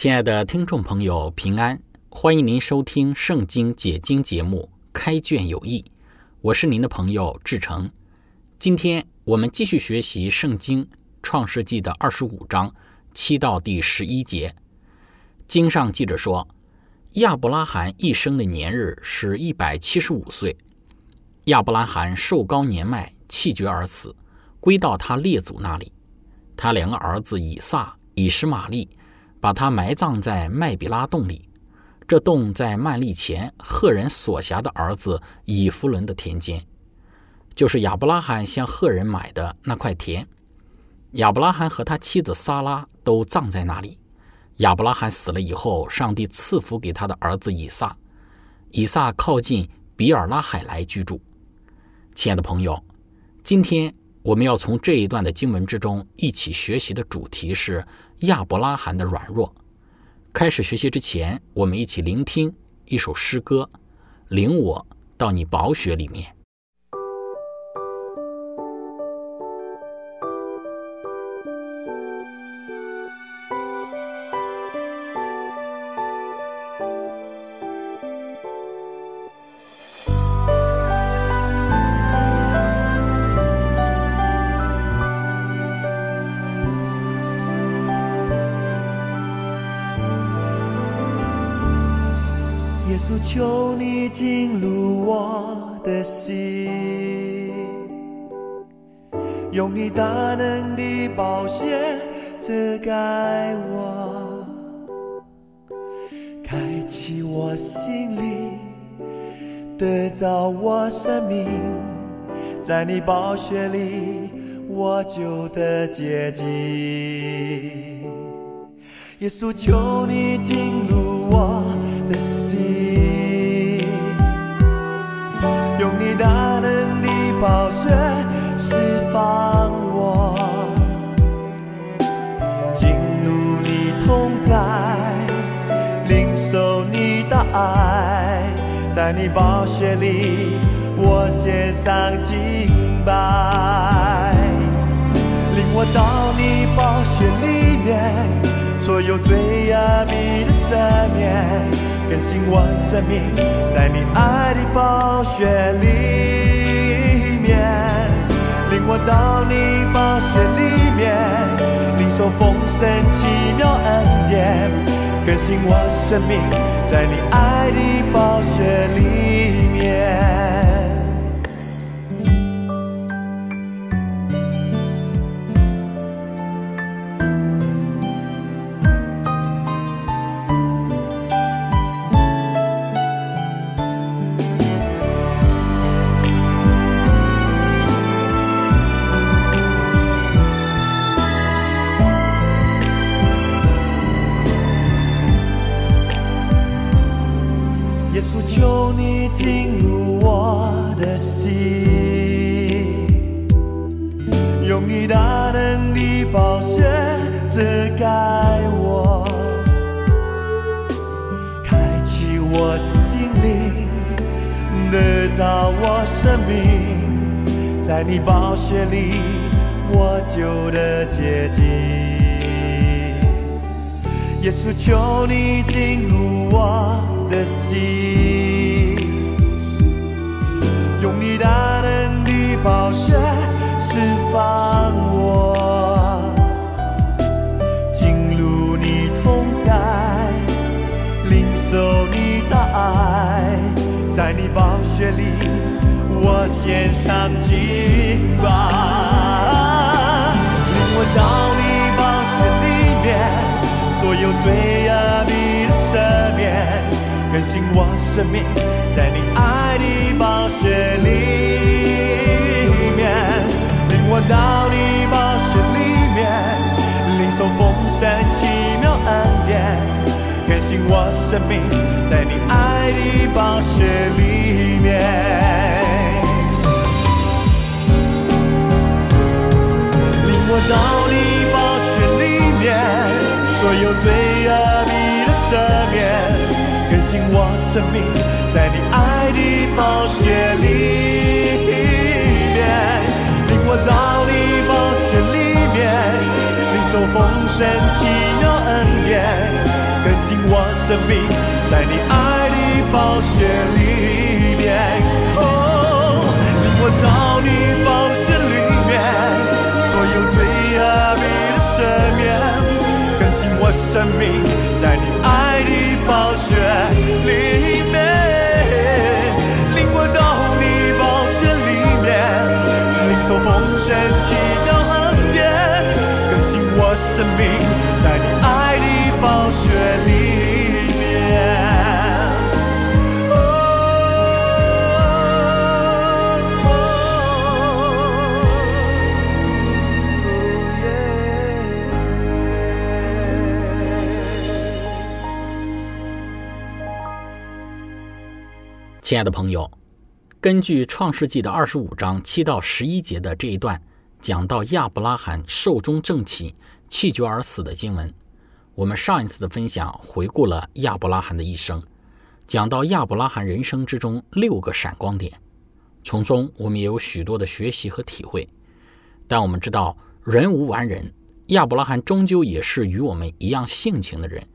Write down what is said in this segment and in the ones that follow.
亲爱的听众朋友，平安！欢迎您收听《圣经解经》节目《开卷有益》，我是您的朋友志成。今天我们继续学习《圣经·创世纪》的二十五章七到第十一节。经上记着说，亚伯拉罕一生的年日是一百七十五岁。亚伯拉罕寿高年迈，气绝而死，归到他列祖那里。他两个儿子以撒、以实玛利。把他埋葬在麦比拉洞里，这洞在曼利前赫人所辖的儿子以弗伦的田间，就是亚伯拉罕向赫人买的那块田。亚伯拉罕和他妻子撒拉都葬在那里。亚伯拉罕死了以后，上帝赐福给他的儿子以撒。以撒靠近比尔拉海来居住。亲爱的朋友，今天我们要从这一段的经文之中一起学习的主题是。亚伯拉罕的软弱。开始学习之前，我们一起聆听一首诗歌，《领我到你宝血里面》。用你大能的宝血遮盖我，开启我心灵，得到我生命，在你宝血里我就得洁净。耶稣，求你进入我的心。用你大能的宝血释放我，进入你同在，领受你的爱，在你宝血里，我献上敬拜。领我到你宝血里面，所有罪恶你的赦免。更新我生命，在你爱的宝血里，领我到你宝血里面，领受丰盛奇妙恩典。更新我生命，在你爱的宝血里面。暴雪遮盖我，开启我心灵，得到我生命，在你暴雪里获救的捷径，耶稣求你进入我的心，用你大能的宝血释放我。走你的爱在你宝血里我献上金吧领我到你宝血里面所有最恶你的身边更新我生命在你爱里生命，在你爱的宝血里面，领我到你宝血里面，所有罪恶你的赦免。更新我生命，在你爱的宝血里面，领我到你宝血里面，领受丰盛奇妙。生命，在你爱的宝血里面。哦，领我到你宝血里面，所有罪恶必得赦免。更新我生命，在你爱的宝血里面。领我到你宝血里面，领受丰盛奇妙恩典。更新我生命，在你爱的宝血里亲爱的朋友，根据《创世纪》的二十五章七到十一节的这一段，讲到亚伯拉罕寿终正寝、气绝而死的经文。我们上一次的分享回顾了亚伯拉罕的一生，讲到亚伯拉罕人生之中六个闪光点，从中我们也有许多的学习和体会。但我们知道，人无完人，亚伯拉罕终究也是与我们一样性情的人，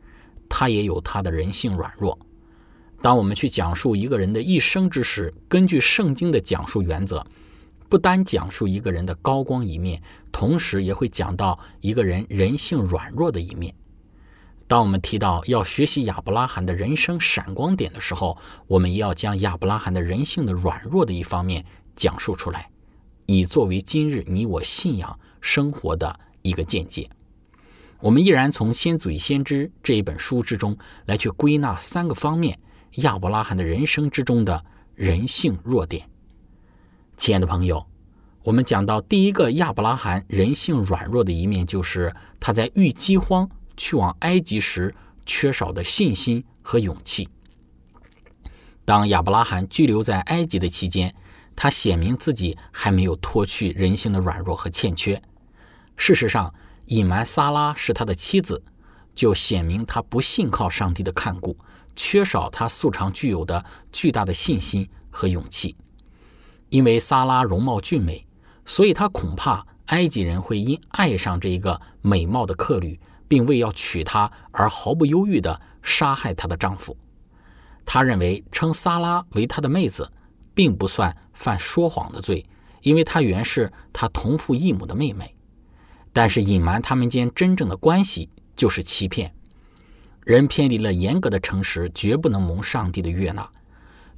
他也有他的人性软弱。当我们去讲述一个人的一生之时，根据圣经的讲述原则，不单讲述一个人的高光一面，同时也会讲到一个人人性软弱的一面。当我们提到要学习亚伯拉罕的人生闪光点的时候，我们也要将亚伯拉罕的人性的软弱的一方面讲述出来，以作为今日你我信仰生活的一个见解。我们依然从《先祖与先知》这一本书之中来去归纳三个方面。亚伯拉罕的人生之中的人性弱点，亲爱的朋友，我们讲到第一个亚伯拉罕人性软弱的一面，就是他在遇饥荒去往埃及时缺少的信心和勇气。当亚伯拉罕居留在埃及的期间，他显明自己还没有脱去人性的软弱和欠缺。事实上，隐瞒撒拉是他的妻子，就显明他不信靠上帝的看顾。缺少他素常具有的巨大的信心和勇气，因为萨拉容貌俊美，所以他恐怕埃及人会因爱上这一个美貌的客旅，并为要娶她而毫不犹豫地杀害她的丈夫。他认为称萨拉为他的妹子，并不算犯说谎的罪，因为她原是他同父异母的妹妹。但是隐瞒他们间真正的关系，就是欺骗。人偏离了严格的诚实，绝不能蒙上帝的悦纳。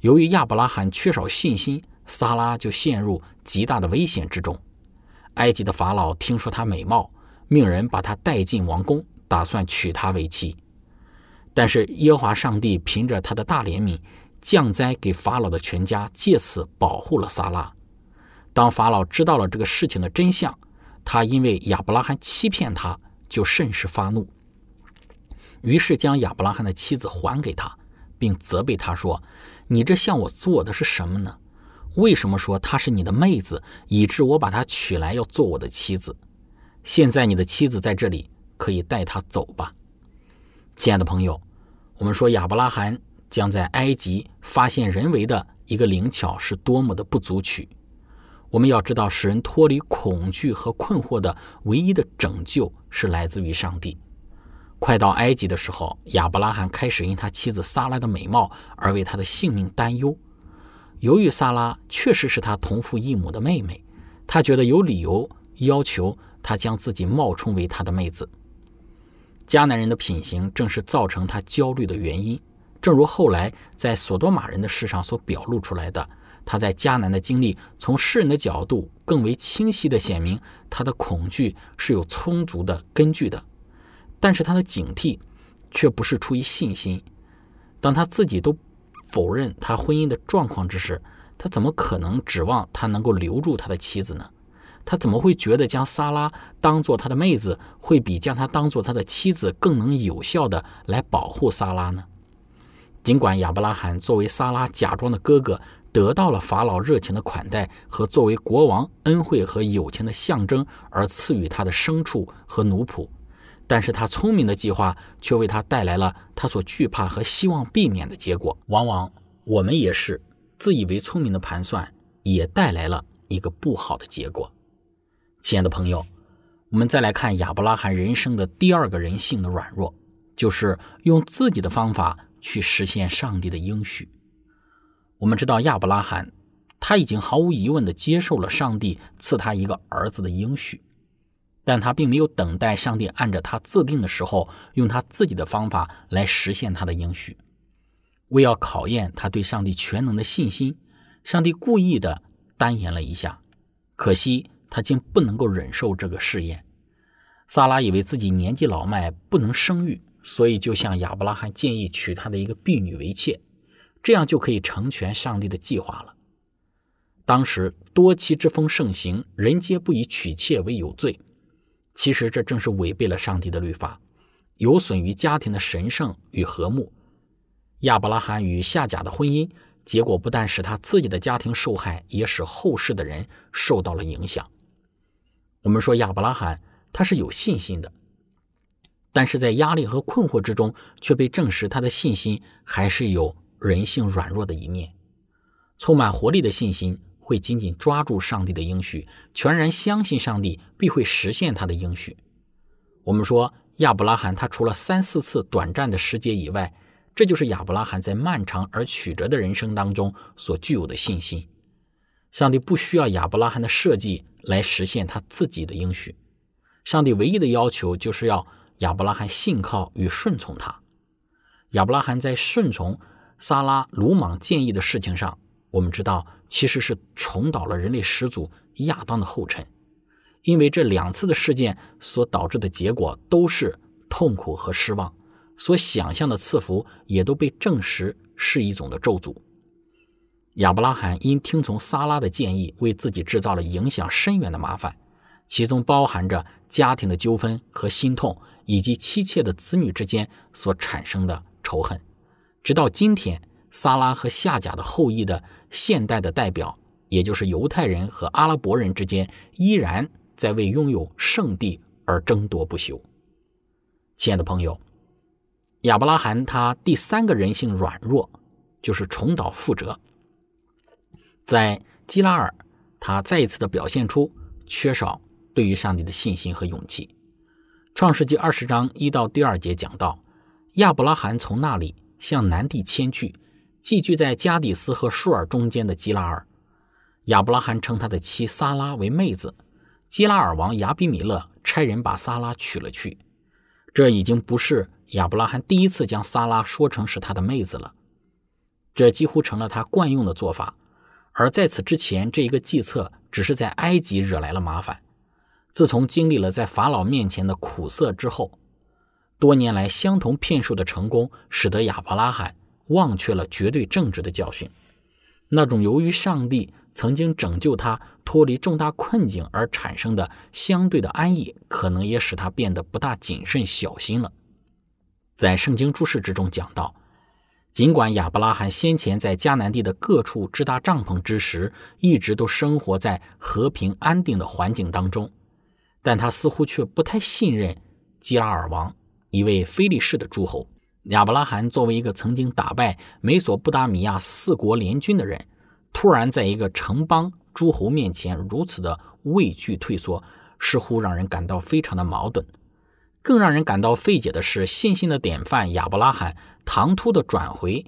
由于亚伯拉罕缺少信心，撒拉就陷入极大的危险之中。埃及的法老听说她美貌，命人把她带进王宫，打算娶她为妻。但是耶和华上帝凭着他的大怜悯，降灾给法老的全家，借此保护了撒拉。当法老知道了这个事情的真相，他因为亚伯拉罕欺骗他，就甚是发怒。于是将亚伯拉罕的妻子还给他，并责备他说：“你这向我做的是什么呢？为什么说她是你的妹子，以致我把她娶来要做我的妻子？现在你的妻子在这里，可以带她走吧。”亲爱的朋友，我们说亚伯拉罕将在埃及发现人为的一个灵巧是多么的不足取。我们要知道，使人脱离恐惧和困惑的唯一的拯救是来自于上帝。快到埃及的时候，亚伯拉罕开始因他妻子撒拉的美貌而为他的性命担忧。由于撒拉确实是他同父异母的妹妹，他觉得有理由要求他将自己冒充为他的妹子。迦南人的品行正是造成他焦虑的原因。正如后来在索多玛人的事上所表露出来的，他在迦南的经历，从世人的角度更为清晰地显明他的恐惧是有充足的根据的，但是他的警惕却不是出于信心。当他自己都否认他婚姻的状况之时，他怎么可能指望他能够留住他的妻子呢？他怎么会觉得将萨拉当做他的妹子，会比将他当做他的妻子更能有效的来保护萨拉呢？尽管亚伯拉罕作为萨拉假装的哥哥，得到了法老热情的款待和作为国王恩惠和友情的象征而赐予他的牲畜和奴仆，但是他聪明的计划却为他带来了他所惧怕和希望避免的结果。往往我们也是自以为聪明的盘算，也带来了一个不好的结果。亲爱的朋友，我们再来看亚伯拉罕人生的第二个人性的软弱，就是用自己的方法。去实现上帝的应许。我们知道亚伯拉罕，他已经毫无疑问地接受了上帝赐他一个儿子的应许，但他并没有等待上帝按着他自定的时候，用他自己的方法来实现他的应许。为要考验他对上帝全能的信心，上帝故意的单言了一下。可惜他竟不能够忍受这个试验。萨拉以为自己年纪老迈，不能生育。所以，就向亚伯拉罕建议娶他的一个婢女为妾，这样就可以成全上帝的计划了。当时多妻之风盛行，人皆不以娶妾为有罪。其实这正是违背了上帝的律法，有损于家庭的神圣与和睦。亚伯拉罕与夏甲的婚姻结果不但使他自己的家庭受害，也使后世的人受到了影响。我们说亚伯拉罕他是有信心的。但是在压力和困惑之中，却被证实他的信心还是有人性软弱的一面。充满活力的信心会紧紧抓住上帝的应许，全然相信上帝必会实现他的应许。我们说亚伯拉罕他除了三四次短暂的时节以外，这就是亚伯拉罕在漫长而曲折的人生当中所具有的信心。上帝不需要亚伯拉罕的设计来实现他自己的应许，上帝唯一的要求就是要。亚伯拉罕信靠与顺从他。亚伯拉罕在顺从撒拉鲁莽建议的事情上，我们知道其实是重蹈了人类始祖亚当的后尘。因为这两次的事件所导致的结果都是痛苦和失望，所想象的赐福也都被证实是一种的咒诅。亚伯拉罕因听从撒拉的建议，为自己制造了影响深远的麻烦。其中包含着家庭的纠纷和心痛，以及妻妾的子女之间所产生的仇恨。直到今天，撒拉和夏甲的后裔的现代的代表，也就是犹太人和阿拉伯人之间，依然在为拥有圣地而争夺不休。亲爱的朋友，亚伯拉罕他第三个人性软弱，就是重蹈覆辙。在基拉尔，他再一次的表现出缺少。对于上帝的信心和勇气，《创世纪二十章一到第二节讲到，亚伯拉罕从那里向南地迁去，寄居在加底斯和舒尔中间的基拉尔。亚伯拉罕称他的妻萨拉为妹子。基拉尔王亚比米勒差人把萨拉娶了去。这已经不是亚伯拉罕第一次将萨拉说成是他的妹子了，这几乎成了他惯用的做法。而在此之前，这一个计策只是在埃及惹来了麻烦。自从经历了在法老面前的苦涩之后，多年来相同骗术的成功，使得亚伯拉罕忘却了绝对正直的教训。那种由于上帝曾经拯救他脱离重大困境而产生的相对的安逸，可能也使他变得不大谨慎小心了。在圣经注释之中讲到，尽管亚伯拉罕先前在迦南地的各处支搭帐篷之时，一直都生活在和平安定的环境当中。但他似乎却不太信任基拉尔王，一位非利士的诸侯。亚伯拉罕作为一个曾经打败美索不达米亚四国联军的人，突然在一个城邦诸侯面前如此的畏惧退缩，似乎让人感到非常的矛盾。更让人感到费解的是，信心的典范亚伯拉罕唐突的转回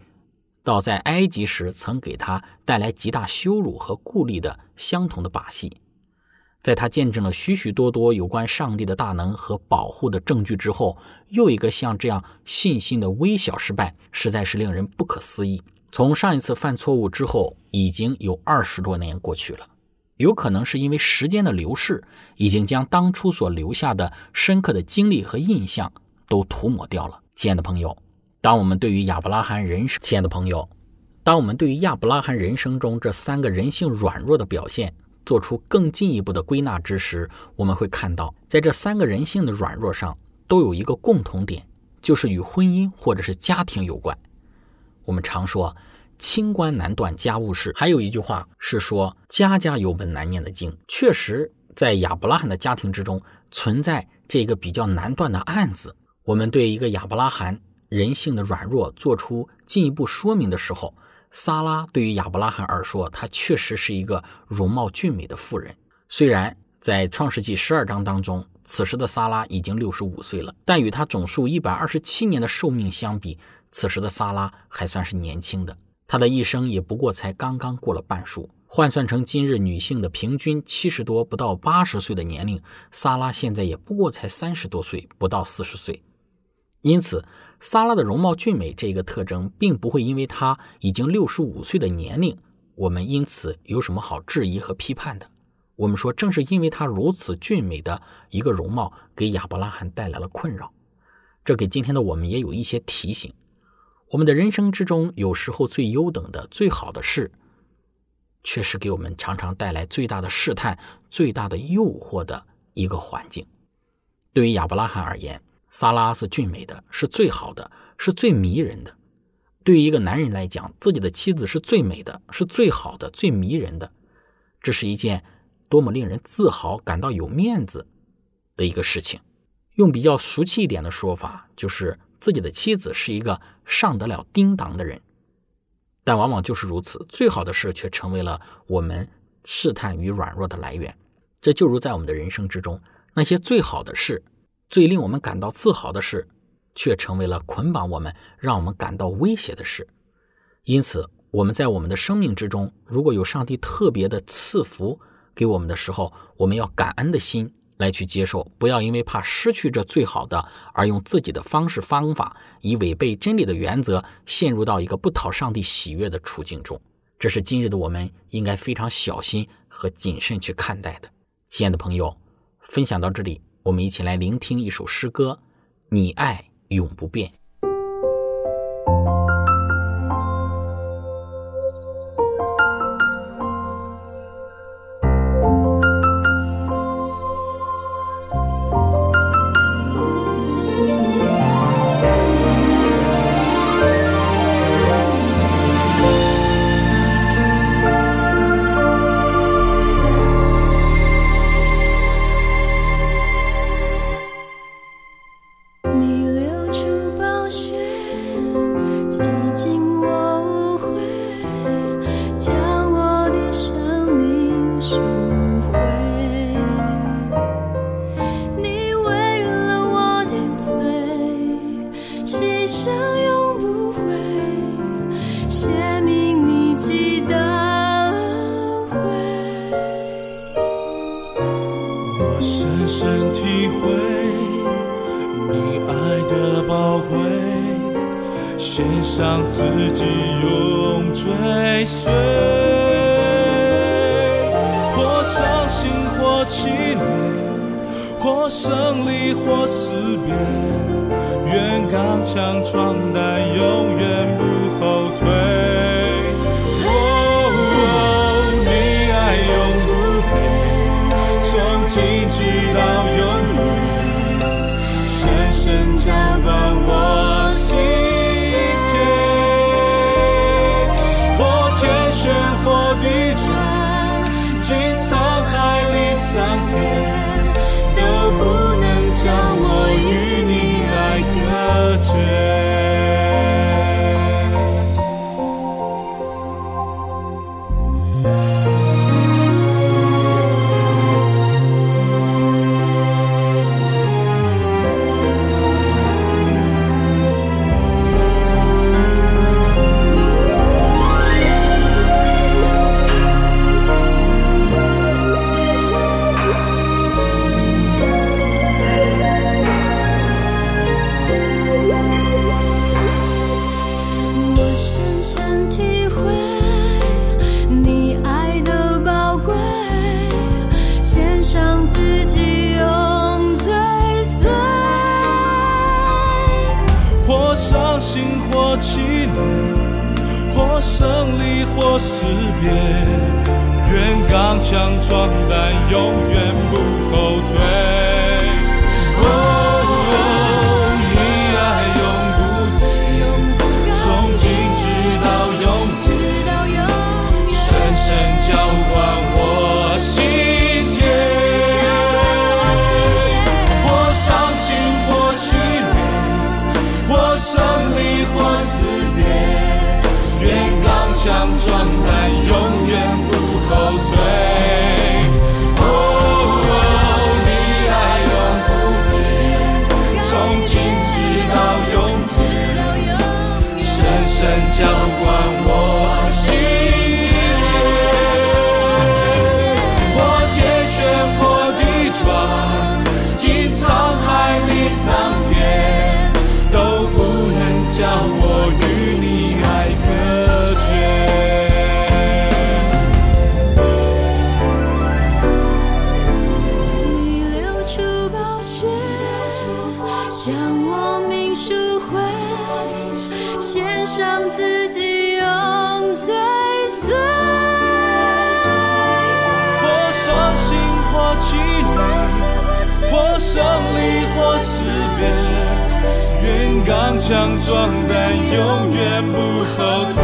到在埃及时曾给他带来极大羞辱和顾虑的相同的把戏。在他见证了许许多多有关上帝的大能和保护的证据之后，又一个像这样信心的微小失败，实在是令人不可思议。从上一次犯错误之后，已经有二十多年过去了。有可能是因为时间的流逝，已经将当初所留下的深刻的经历和印象都涂抹掉了。亲爱的朋友，当我们对于亚伯拉罕人生，亲爱的朋友，当我们对于亚伯拉罕人生中这三个人性软弱的表现做出更进一步的归纳之时，我们会看到，在这三个人性的软弱上都有一个共同点，就是与婚姻或者是家庭有关。我们常说。清官难断家务事，还有一句话是说家家有本难念的经。确实，在亚伯拉罕的家庭之中存在这个比较难断的案子。我们对一个亚伯拉罕人性的软弱做出进一步说明的时候，撒拉对于亚伯拉罕而说，她确实是一个容貌俊美的妇人。虽然在创世纪十二章当中，此时的撒拉已经六十五岁了，但与她总数一百二十七年的寿命相比，此时的撒拉还算是年轻的。她的一生也不过才刚刚过了半数，换算成今日女性的平均七十多不到八十岁的年龄，萨拉现在也不过才三十多岁，不到四十岁。因此，萨拉的容貌俊美这个特征，并不会因为她已经六十五岁的年龄，我们因此有什么好质疑和批判的。我们说，正是因为她如此俊美的一个容貌，给亚伯拉罕带来了困扰，这给今天的我们也有一些提醒。我们的人生之中，有时候最优等的、最好的事，却是给我们常常带来最大的试探、最大的诱惑的一个环境。对于亚伯拉罕而言，萨拉是俊美的，是最好的，是最迷人的。对于一个男人来讲，自己的妻子是最美的，是最好的，最迷人的，这是一件多么令人自豪、感到有面子的一个事情。用比较俗气一点的说法，就是。自己的妻子是一个上得了叮当的人，但往往就是如此，最好的事却成为了我们试探与软弱的来源。这就如在我们的人生之中，那些最好的事、最令我们感到自豪的事，却成为了捆绑我们、让我们感到威胁的事。因此，我们在我们的生命之中，如果有上帝特别的赐福给我们的时候，我们要感恩的心。来去接受，不要因为怕失去这最好的，而用自己的方式方法，以违背真理的原则，陷入到一个不讨上帝喜悦的处境中。这是今日的我们应该非常小心和谨慎去看待的。亲爱的朋友，分享到这里，我们一起来聆听一首诗歌：你爱永不变。或胜利或死别。愿刚强壮胆永远不后退。笑话。起你，或胜利或死别，愿刚强壮胆，永远不后退。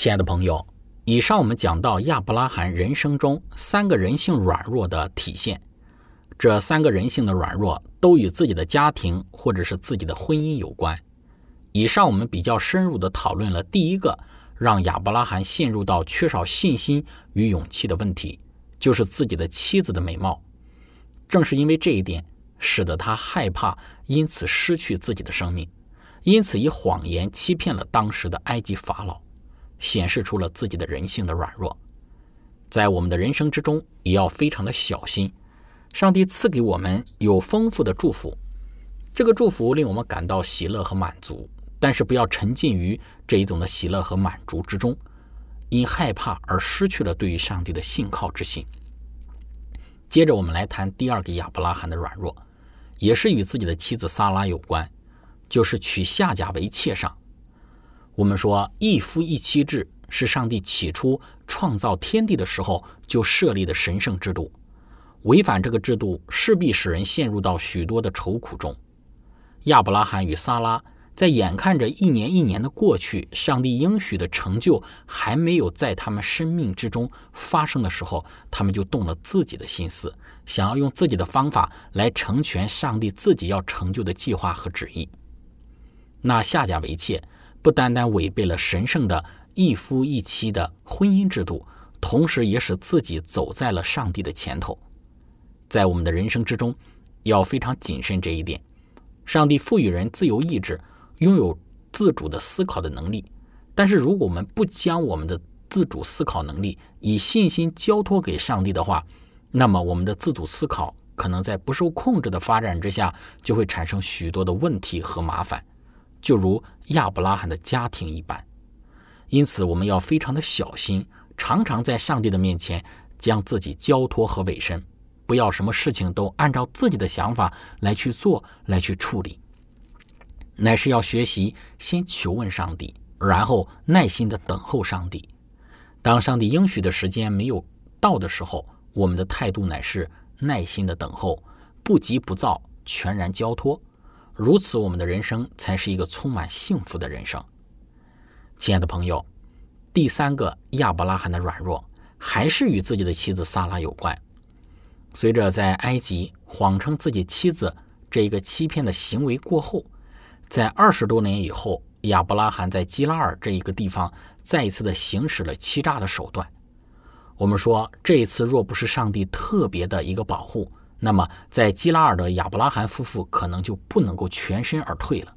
亲爱的朋友，以上我们讲到亚伯拉罕人生中三个人性软弱的体现，这三个人性的软弱都与自己的家庭或者是自己的婚姻有关。以上我们比较深入的讨论了第一个让亚伯拉罕陷入到缺少信心与勇气的问题，就是自己的妻子的美貌。正是因为这一点，使得他害怕因此失去自己的生命，因此以谎言欺骗了当时的埃及法老。显示出了自己的人性的软弱，在我们的人生之中也要非常的小心。上帝赐给我们有丰富的祝福，这个祝福令我们感到喜乐和满足，但是不要沉浸于这一种的喜乐和满足之中，因害怕而失去了对于上帝的信靠之心。接着我们来谈第二个亚伯拉罕的软弱，也是与自己的妻子撒拉有关，就是娶夏甲为妾上。我们说一夫一妻制是上帝起初创造天地的时候就设立的神圣制度，违反这个制度势必使人陷入到许多的愁苦中。亚伯拉罕与撒拉在眼看着一年一年的过去，上帝应许的成就还没有在他们生命之中发生的时候，他们就动了自己的心思，想要用自己的方法来成全上帝自己要成就的计划和旨意。那下甲为妾。不单单违背了神圣的一夫一妻的婚姻制度，同时也使自己走在了上帝的前头。在我们的人生之中，要非常谨慎这一点。上帝赋予人自由意志，拥有自主的思考的能力。但是，如果我们不将我们的自主思考能力以信心交托给上帝的话，那么我们的自主思考可能在不受控制的发展之下，就会产生许多的问题和麻烦。就如亚伯拉罕的家庭一般，因此我们要非常的小心，常常在上帝的面前将自己交托和委身，不要什么事情都按照自己的想法来去做、来去处理，乃是要学习先求问上帝，然后耐心的等候上帝。当上帝应许的时间没有到的时候，我们的态度乃是耐心的等候，不急不躁，全然交托。如此，我们的人生才是一个充满幸福的人生。亲爱的朋友，第三个亚伯拉罕的软弱，还是与自己的妻子萨拉有关。随着在埃及谎称自己妻子这一个欺骗的行为过后，在二十多年以后，亚伯拉罕在基拉尔这一个地方再一次的行使了欺诈的手段。我们说，这一次若不是上帝特别的一个保护，那么在基拉尔的亚伯拉罕夫妇可能就不能够全身而退了。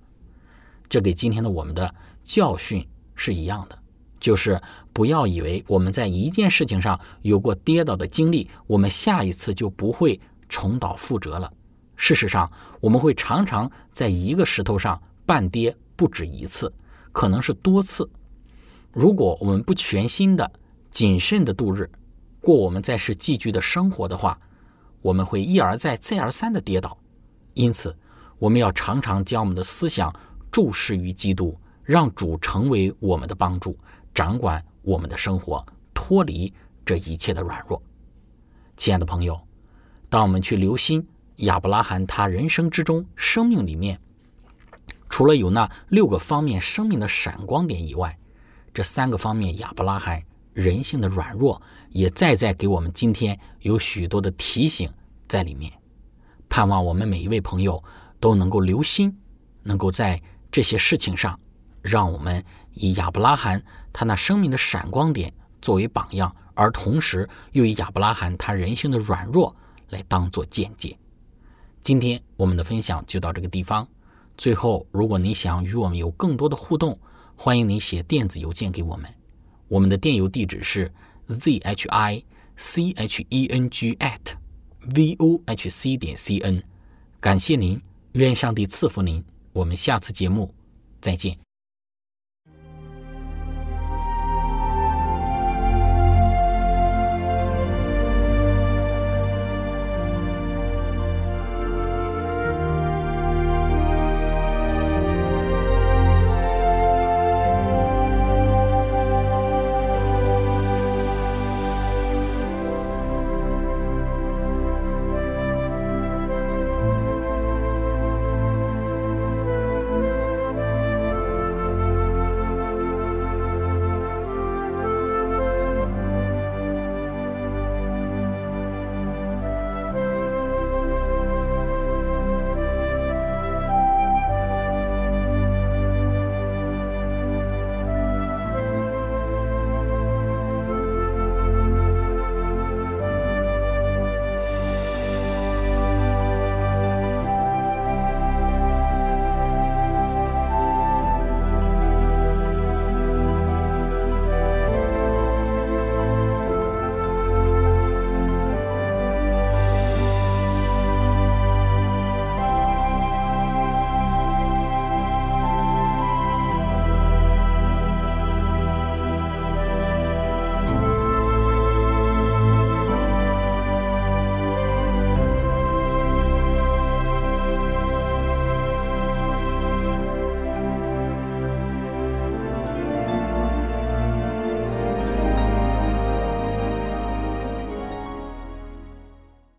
这给今天的我们的教训是一样的，就是不要以为我们在一件事情上有过跌倒的经历，我们下一次就不会重蹈覆辙了。事实上，我们会常常在一个石头上半跌不止一次，可能是多次。如果我们不全心的、谨慎的度日，过我们在世寄居的生活的话，我们会一而再、再而三的跌倒。因此，我们要常常将我们的思想注视于基督，让主成为我们的帮助，掌管我们的生活，脱离这一切的软弱。亲爱的朋友，当我们去留心。亚伯拉罕他人生之中生命里面，除了有那六个方面生命的闪光点以外，这三个方面亚伯拉罕人性的软弱也再再给我们今天有许多的提醒在里面。盼望我们每一位朋友都能够留心，能够在这些事情上，让我们以亚伯拉罕他那生命的闪光点作为榜样，而同时又以亚伯拉罕他人性的软弱来当做见解。今天我们的分享就到这个地方。最后，如果你想与我们有更多的互动，欢迎您写电子邮件给我们。我们的电邮地址是 z h i c h e n g at v o h c 点 c n。感谢您，愿上帝赐福您。我们下次节目再见。